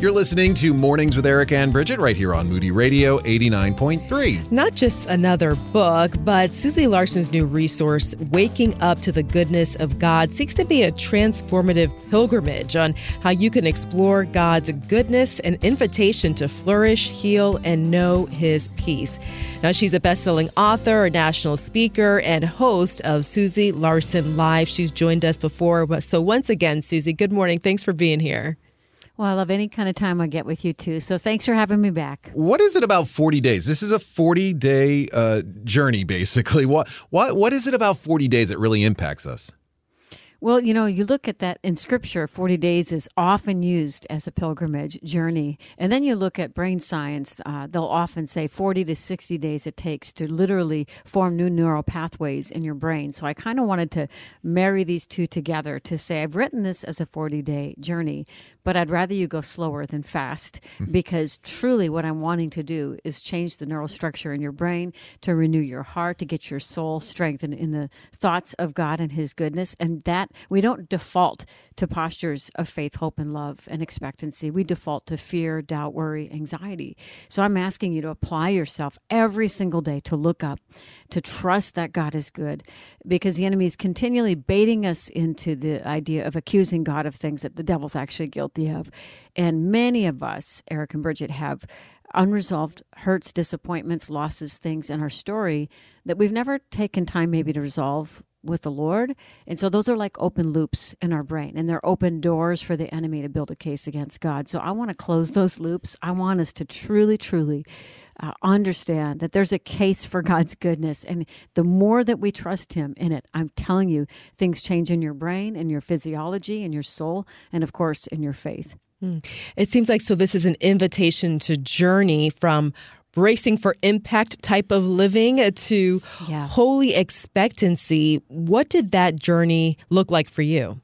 You're listening to Mornings with Eric and Brigitte right here on Moody Radio 89.3. Not just another book, but Susie Larson's new resource, Waking Up to the Goodness of God, seeks to be a transformative pilgrimage on how you can explore God's goodness, and invitation to flourish, heal, and know His peace. Now, she's a best selling author, a national speaker, and host of Susie Larson Live. She's joined us before. So, once again, Susie, good morning. Thanks for being here. Well, I love any kind of time I get with you too. So thanks for having me back. What is it about 40 days? This is a 40 day uh, journey, basically. What, what, what is it about 40 days that really impacts us? Well, you know, you look at that in scripture, 40 days is often used as a pilgrimage journey. And then you look at brain science, uh, they'll often say 40 to 60 days it takes to literally form new neural pathways in your brain. So I kind of wanted to marry these two together to say, I've written this as a 40 day journey, but I'd rather you go slower than fast mm-hmm. because truly what I'm wanting to do is change the neural structure in your brain to renew your heart, to get your soul strengthened in the thoughts of God and His goodness. And that we don't default to postures of faith, hope, and love and expectancy. We default to fear, doubt, worry, anxiety. So I'm asking you to apply yourself every single day to look up, to trust that God is good, because the enemy is continually baiting us into the idea of accusing God of things that the devil's actually guilty of. And many of us, Eric and Brigitte, have unresolved hurts, disappointments, losses, things in our story that we've never taken time maybe to resolve with the Lord. And so those are like open loops in our brain, and they're open doors for the enemy to build a case against God. So I want to close those loops. I want us to truly, truly uh, understand that there's a case for God's goodness. And the more that we trust Him in it, I'm telling you, things change in your brain, in your physiology, in your soul, and of course, in your faith. Hmm. It seems like so this is an invitation to journey from bracing for impact type of living to yeah. holy expectancy. What did that journey look like for you?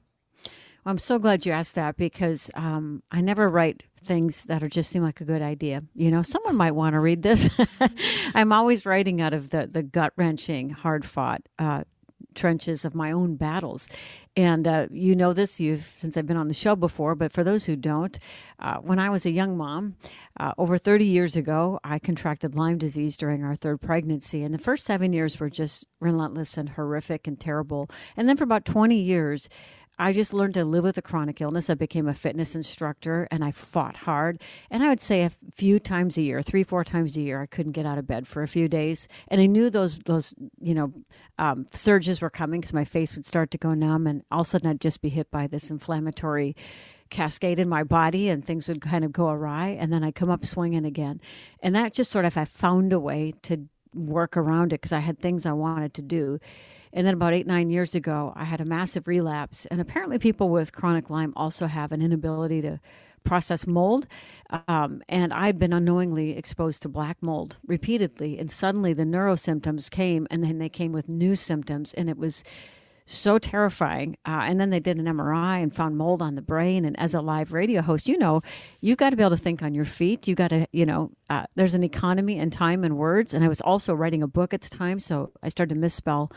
Well, I'm so glad you asked that because um, I never write things that are just seem like a good idea. You know, someone might want to read this. I'm always writing out of the the gut wrenching, hard fought uh, trenches of my own battles. And uh, you know this, you've since I've been on the show before. But for those who don't, uh, when I was a young mom, uh, over 30 years ago, I contracted Lyme disease during our third pregnancy, and the first seven years were just relentless and horrific and terrible. And then for about 20 years. I just learned to live with a chronic illness. I became a fitness instructor and I fought hard. And I would say a few times a year, three, four times a year, I couldn't get out of bed for a few days. And I knew those, those you know, um, surges were coming because my face would start to go numb. And all of a sudden I'd just be hit by this inflammatory cascade in my body and things would kind of go awry. And then I'd come up swinging again. And that just sort of, I found a way to work around it because I had things I wanted to do. And then about eight, nine years ago, I had a massive relapse. And apparently, people with chronic Lyme also have an inability to process mold. Um, and I'd been unknowingly exposed to black mold repeatedly. And suddenly the neuro symptoms came, and then they came with new symptoms. And it was so terrifying. Uh, and then they did an MRI and found mold on the brain. And as a live radio host, you know, you've got to be able to think on your feet. You got to, you know, uh, there's an economy in time and words. And I was also writing a book at the time, so I started to misspell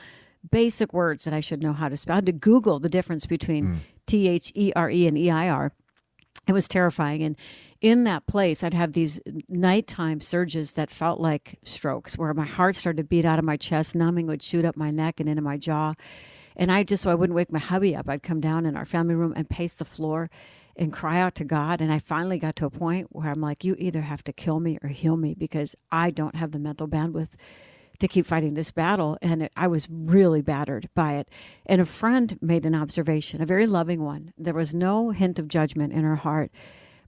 basic words that I should know how to spell. I had to Google the difference between mm. T H E R E and E I R. It was terrifying. And in that place, I'd have these nighttime surges that felt like strokes, where my heart started to beat out of my chest, numbing would shoot up my neck and into my jaw. And I just, so I wouldn't wake my hubby up, I'd come down in our family room and pace the floor and cry out to God. And I finally got to a point where I'm like, you either have to kill me or heal me because I don't have the mental bandwidth to keep fighting this battle. And it, I was really battered by it. And a friend made an observation, a very loving one. There was no hint of judgment in her heart.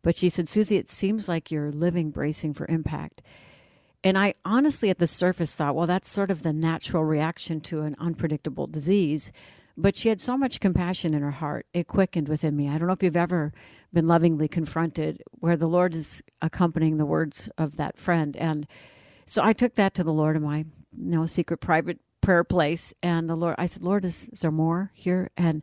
But she said, Susie, it seems like you're living bracing for impact. And I honestly, at the surface, thought, well, that's sort of the natural reaction to an unpredictable disease. But she had so much compassion in her heart. It quickened within me. I don't know if you've ever been lovingly confronted where the Lord is accompanying the words of that friend. And so I took that to the Lord in my you know, secret private prayer place. And the Lord, I said, Lord, is, is there more here? And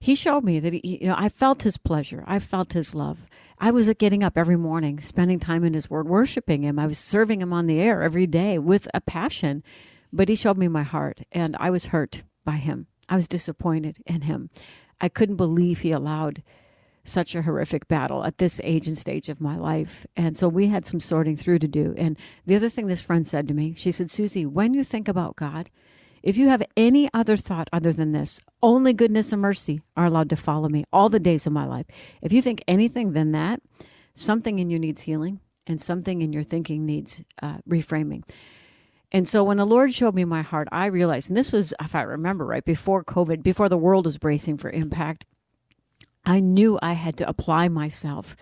he showed me that he, you know, I felt his pleasure. I felt his love. I was getting up every morning, spending time in his word, worshiping him. I was serving him on the air every day with a passion. But he showed me my heart, and I was hurt by him. I was disappointed in him. I couldn't believe he allowed such a horrific battle at this age and stage of my life. And so we had some sorting through to do. And the other thing this friend said to me, she said, Susie, when you think about God, if you have any other thought other than this, only goodness and mercy are allowed to follow me all the days of my life. If you think anything than that, something in you needs healing and something in your thinking needs uh, reframing. And so when the Lord showed me my heart, I realized, and this was, if I remember right, before COVID, before the world was bracing for impact, I knew I had to apply myself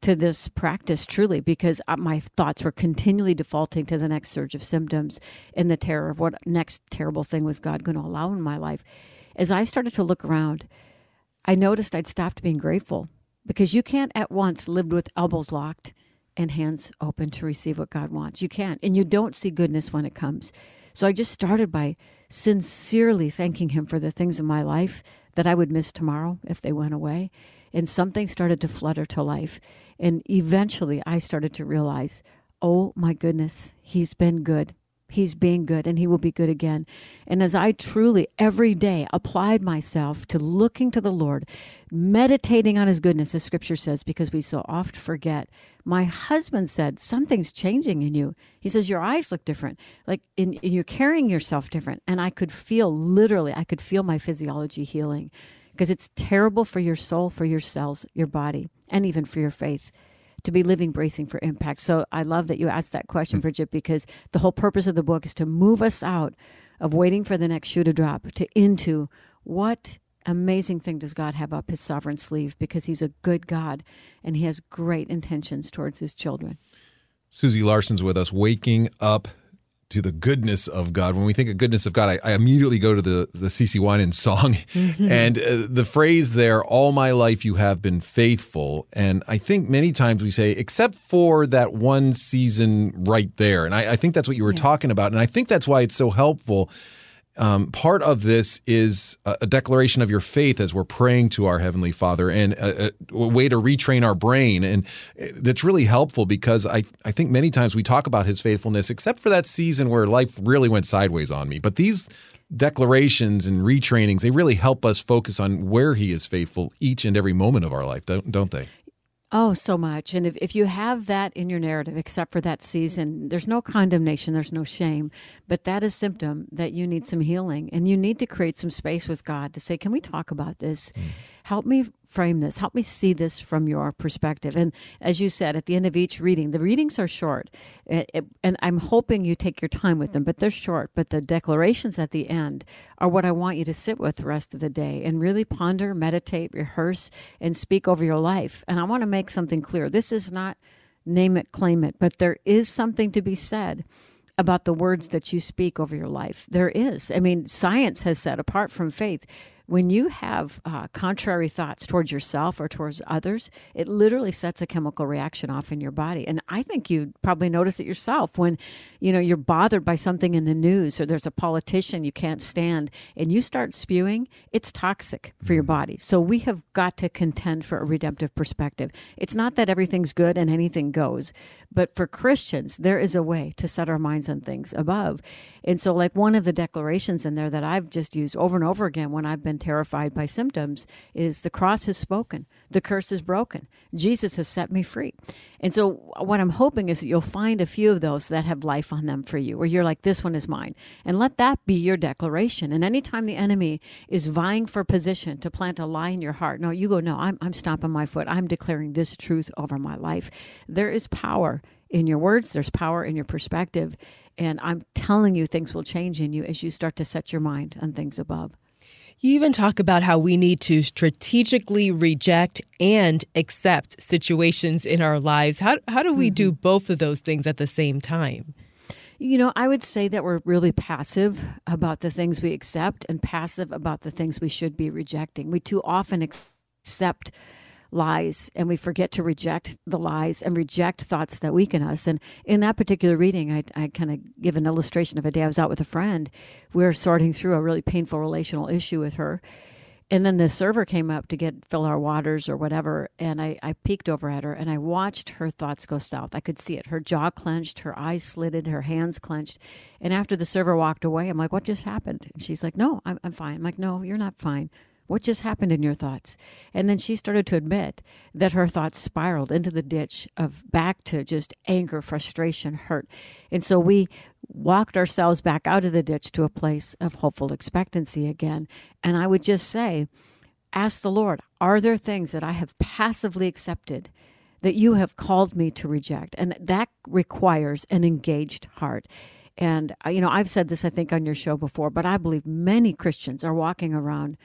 to this practice truly because uh, my thoughts were continually defaulting to the next surge of symptoms and the terror of what next terrible thing was God going to allow in my life. As I started to look around, I noticed I'd stopped being grateful because you can't at once live with elbows locked and hands open to receive what God wants. You can't. And you don't see goodness when it comes. So I just started by sincerely thanking Him for the things in my life that I would miss tomorrow if they went away. And something started to flutter to life. And eventually I started to realize, oh my goodness, He's been good. He's being good and he will be good again. And as I truly every day applied myself to looking to the Lord, meditating on his goodness, as scripture says, because we so oft forget, my husband said, Something's changing in you. He says, Your eyes look different. Like in, in you're carrying yourself different. And I could feel literally, I could feel my physiology healing because it's terrible for your soul, for your cells, your body, and even for your faith to be living bracing for impact. So I love that you asked that question, hmm. Brigitte, because the whole purpose of the book is to move us out of waiting for the next shoe to drop to into what amazing thing does God have up his sovereign sleeve because he's a good God and he has great intentions towards his children. Susie Larson's with us, waking up to the goodness of God. When we think of goodness of God, I, I immediately go to the the CeCe Winans song, mm-hmm. and uh, the phrase there, "All my life you have been faithful." And I think many times we say, except for that one season right there, and I, I think that's what you were yeah. talking about, and I think that's why it's so helpful um, part of this is a, declaration of your faith as we're praying to our Heavenly Father and a, a, way to retrain our brain. And uh, that's really helpful because I, I think many times we talk about His faithfulness, except for that season where life really went sideways on me. But these declarations and retrainings, they really help us focus on where He is faithful each and every moment of our life, don't, don't they? Oh, so much. And if, if you have that in your narrative, except for that season, there's no condemnation, there's no shame, but that is symptom that you need some healing and you need to create some space with God to say, can we talk about this? Mm. Help me frame this. Help me see this from your perspective. And as you said, at the end of each reading, the readings are short, it, it, and I'm hoping you take your time with them, but they're short. But the declarations at the end are what I want you to sit with the rest of the day and really ponder, meditate, rehearse, and speak over your life. And I want to make something clear. This is not name it, claim it, but there is something to be said about the words that you speak over your life. There is. I mean, science has said, apart from faith, when you have uh, contrary thoughts towards yourself or towards others, it literally sets a chemical reaction off in your body. And I think you probably notice it yourself when, you know, you're bothered by something in the news or there's a politician you can't stand and you start spewing, it's toxic for your mm-hmm. body. So we have got to contend for a redemptive perspective. It's not that everything's good and anything goes, but for Christians, there is a way to set our minds on things above. And so, like one of the declarations in there that I've just used over and over again when I've been terrified by symptoms is the cross has spoken, the curse is broken, Jesus has set me free. And so, what I'm hoping is that you'll find a few of those that have life on them for you, where you're like, this one is mine. And let that be your declaration. And anytime the enemy is vying for position to plant a lie in your heart, no, you go, no, I'm, I'm stomping my foot. I'm declaring this truth over my life. There is power in your words, there's power in your perspective. And I'm telling you, things will change in you as you start to set your mind on things above. You even talk about how we need to strategically reject and accept situations in our lives. How, how do we mm-hmm. do both of those things at the same time? You know, I would say that we're really passive about the things we accept and passive about the things we should be rejecting. We too often accept lies and we forget to reject the lies and reject thoughts that weaken us. And in that particular reading, I, I kind of give an illustration of a day I was out with a friend. We were sorting through a really painful relational issue with her. And then the server came up to get fill our waters or whatever, and I, I peeked over at her and I watched her thoughts go south. I could see it. Her jaw clenched, her eyes slitted, her hands clenched. And after the server walked away, I'm like, "What just happened?" And she's like, "No, I'm, I'm fine." I'm like, "No, you're not fine What just happened in your thoughts? And then she started to admit that her thoughts spiraled into the ditch of back to just anger, frustration, hurt. And so we walked ourselves back out of the ditch to a place of hopeful expectancy again. And I would just say, ask the Lord, are there things that I have passively accepted that you have called me to reject? And that requires an engaged heart. And, uh, you know, I've said this, I think, on your show before, but I believe many Christians are walking around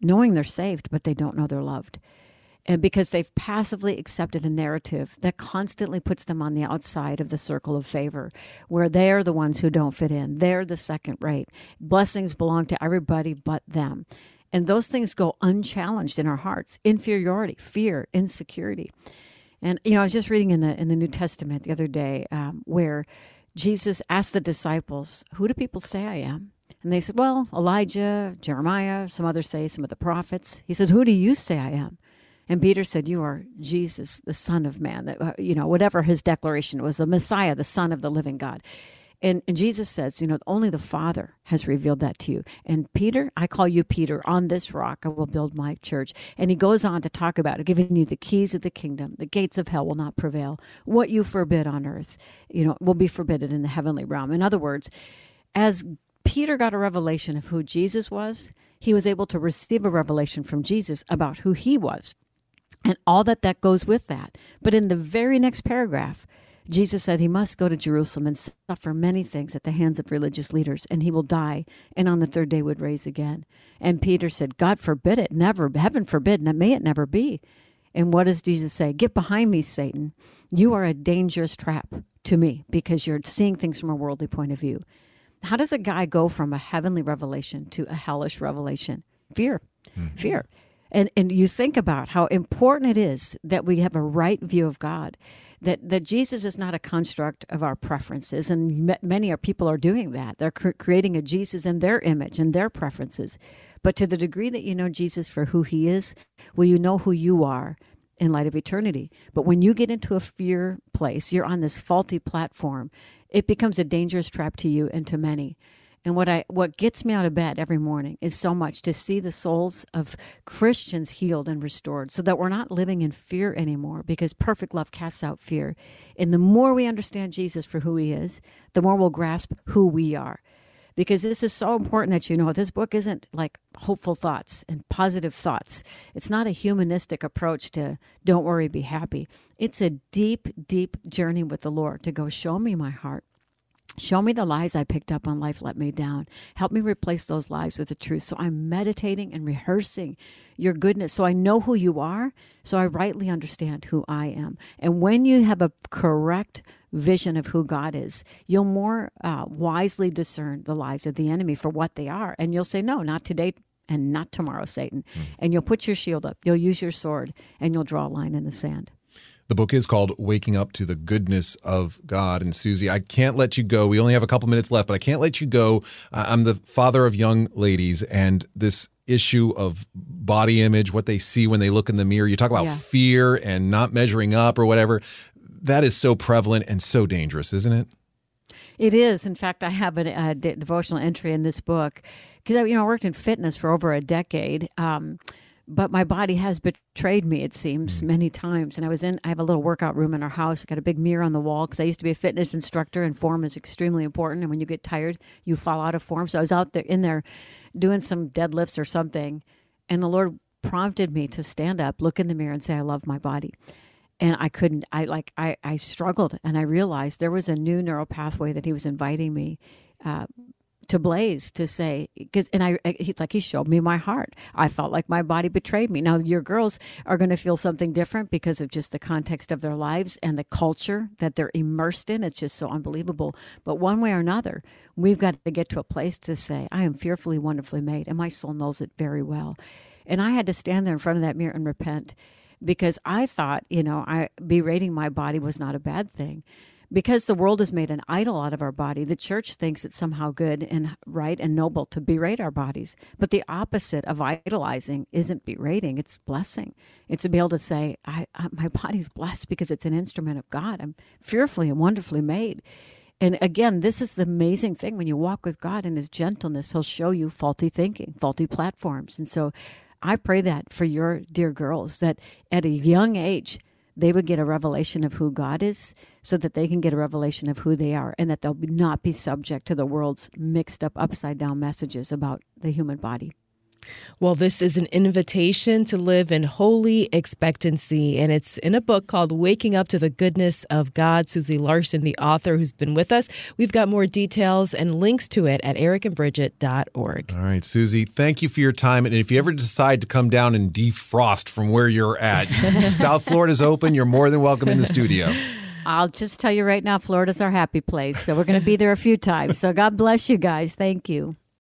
knowing they're saved, but they don't know they're loved. And because they've passively accepted a narrative that constantly puts them on the outside of the circle of favor, where they're the ones who don't fit in. They're the second rate. Blessings belong to everybody but them. And those things go unchallenged in our hearts inferiority, fear, insecurity. And, you know, I was just reading in the, in the New Testament the other day um, where Jesus asked the disciples, Who do people say I am? And they said, Well, Elijah, Jeremiah, some others say some of the prophets. He said, Who do you say I am? And Peter said, You are Jesus, the Son of Man. That, uh, you know, whatever his declaration was, the Messiah, the Son of the living God. And, and, Jesus says, you know, only the Father has revealed that to you. And Peter, I call you Peter, on this rock I will build my church. And he goes on to talk about giving you the keys of the kingdom. The gates of hell will not prevail. What you forbid on earth, you know, will be forbidden in the heavenly realm. In other words, as Peter got a revelation of who Jesus was, he was able to receive a revelation from Jesus about who he was and all that that goes with that. But in the very next paragraph, Jesus said he must go to Jerusalem and suffer many things at the hands of religious leaders, and he will die, and on the third day would raise again. And Peter said, God forbid it, never, heaven forbid, and may it never be. And what does Jesus say? Get behind me, Satan. You are a dangerous trap to me because you're seeing things from a worldly point of view. How does a guy go from a heavenly revelation to a hellish revelation? Fear. Mm-hmm. Fear. And and you think about how important it is that we have a right view of God that that Jesus is not a construct of our preferences, and m- many are people are doing that. They're cr- creating a Jesus in their image and their preferences. But to the degree that you know Jesus for who He is, will you know who you are in light of eternity? But when you get into a fear place, you're on this faulty platform. It becomes a dangerous trap to you and to many. And what I what gets me out of bed every morning is so much to see the souls of Christians healed and restored so that we're not living in fear anymore because perfect love casts out fear. And the more we understand Jesus for who he is, the more we'll grasp who we are. Because this is so important that you know this book isn't like hopeful thoughts and positive thoughts. It's not a humanistic approach to don't worry, be happy. It's a deep, deep journey with the Lord to go show me my heart Show me the lies I picked up on life let me down. Help me replace those lies with the truth. So I'm meditating and rehearsing your goodness so I know who you are, so I rightly understand who I am. And when you have a correct vision of who God is, you'll more uh, wisely discern the lies of the enemy for what they are. And you'll say, No, not today and not tomorrow, Satan. Mm. And you'll put your shield up, you'll use your sword, and you'll draw a line in the sand. The book is called Waking Up to the Goodness of God. And Susie, I can't let you go. We only have a couple minutes left, but I can't let you go. I'm the father of young ladies, and this issue of body image, what they see when they look in the mirror, you talk about yeah. fear and not measuring up or whatever. That is so prevalent and so dangerous, isn't it? It is. In fact, I have a, a devotional entry in this book because I, you know I worked in fitness for over a decade. Um, but my body has betrayed me it seems mm. many times and i was in i have a little workout room in our house i got a big mirror on the wall because i used to be a fitness instructor and form is extremely important and when you get tired you fall out of form so i was out there in there doing some deadlifts or something and the lord prompted me to stand up look in the mirror and say i love my body and i couldn't i like i i struggled and i realized there was a new neural pathway that he was inviting me uh, to Blaze to say because and I he's like he showed me my heart. I felt like my body betrayed me. Now your girls are going to feel something different because of just the context of their lives and the culture that they're immersed in. It's just so unbelievable. But one way or another, we've got to get to a place to say I am fearfully wonderfully made and my soul knows it very well. And I had to stand there in front of that mirror and repent because I thought, you know, I berating my body was not a bad thing because the world has made an idol out of our body, the church thinks it's somehow good and right and noble to berate our bodies. But the opposite of idolizing isn't berating, it's blessing. It's to be able to say, I, I, my body's blessed because it's an instrument of God. I'm fearfully and wonderfully made. And again, this is the amazing thing when you walk with God in His gentleness, He'll show you faulty thinking, faulty platforms. And so I pray that for your dear girls that at a young age, they would get a revelation of who God is so that they can get a revelation of who they are and that they'll not be subject to the world's mixed up, upside down messages about the human body. Well, this is an invitation to live in holy expectancy, and it's in a book called Waking Up to the Goodness of God. Susie Larson, the author who's been with us. We've got more details and links to it at ericandbrigitte.org. All right, Susie, thank you for your time. And if you ever decide to come down and defrost from where you're at, South Florida's open. You're more than welcome in the studio. I'll just tell you right now, Florida's our happy place. So we're going to be there a few times. So God bless you guys. Thank you.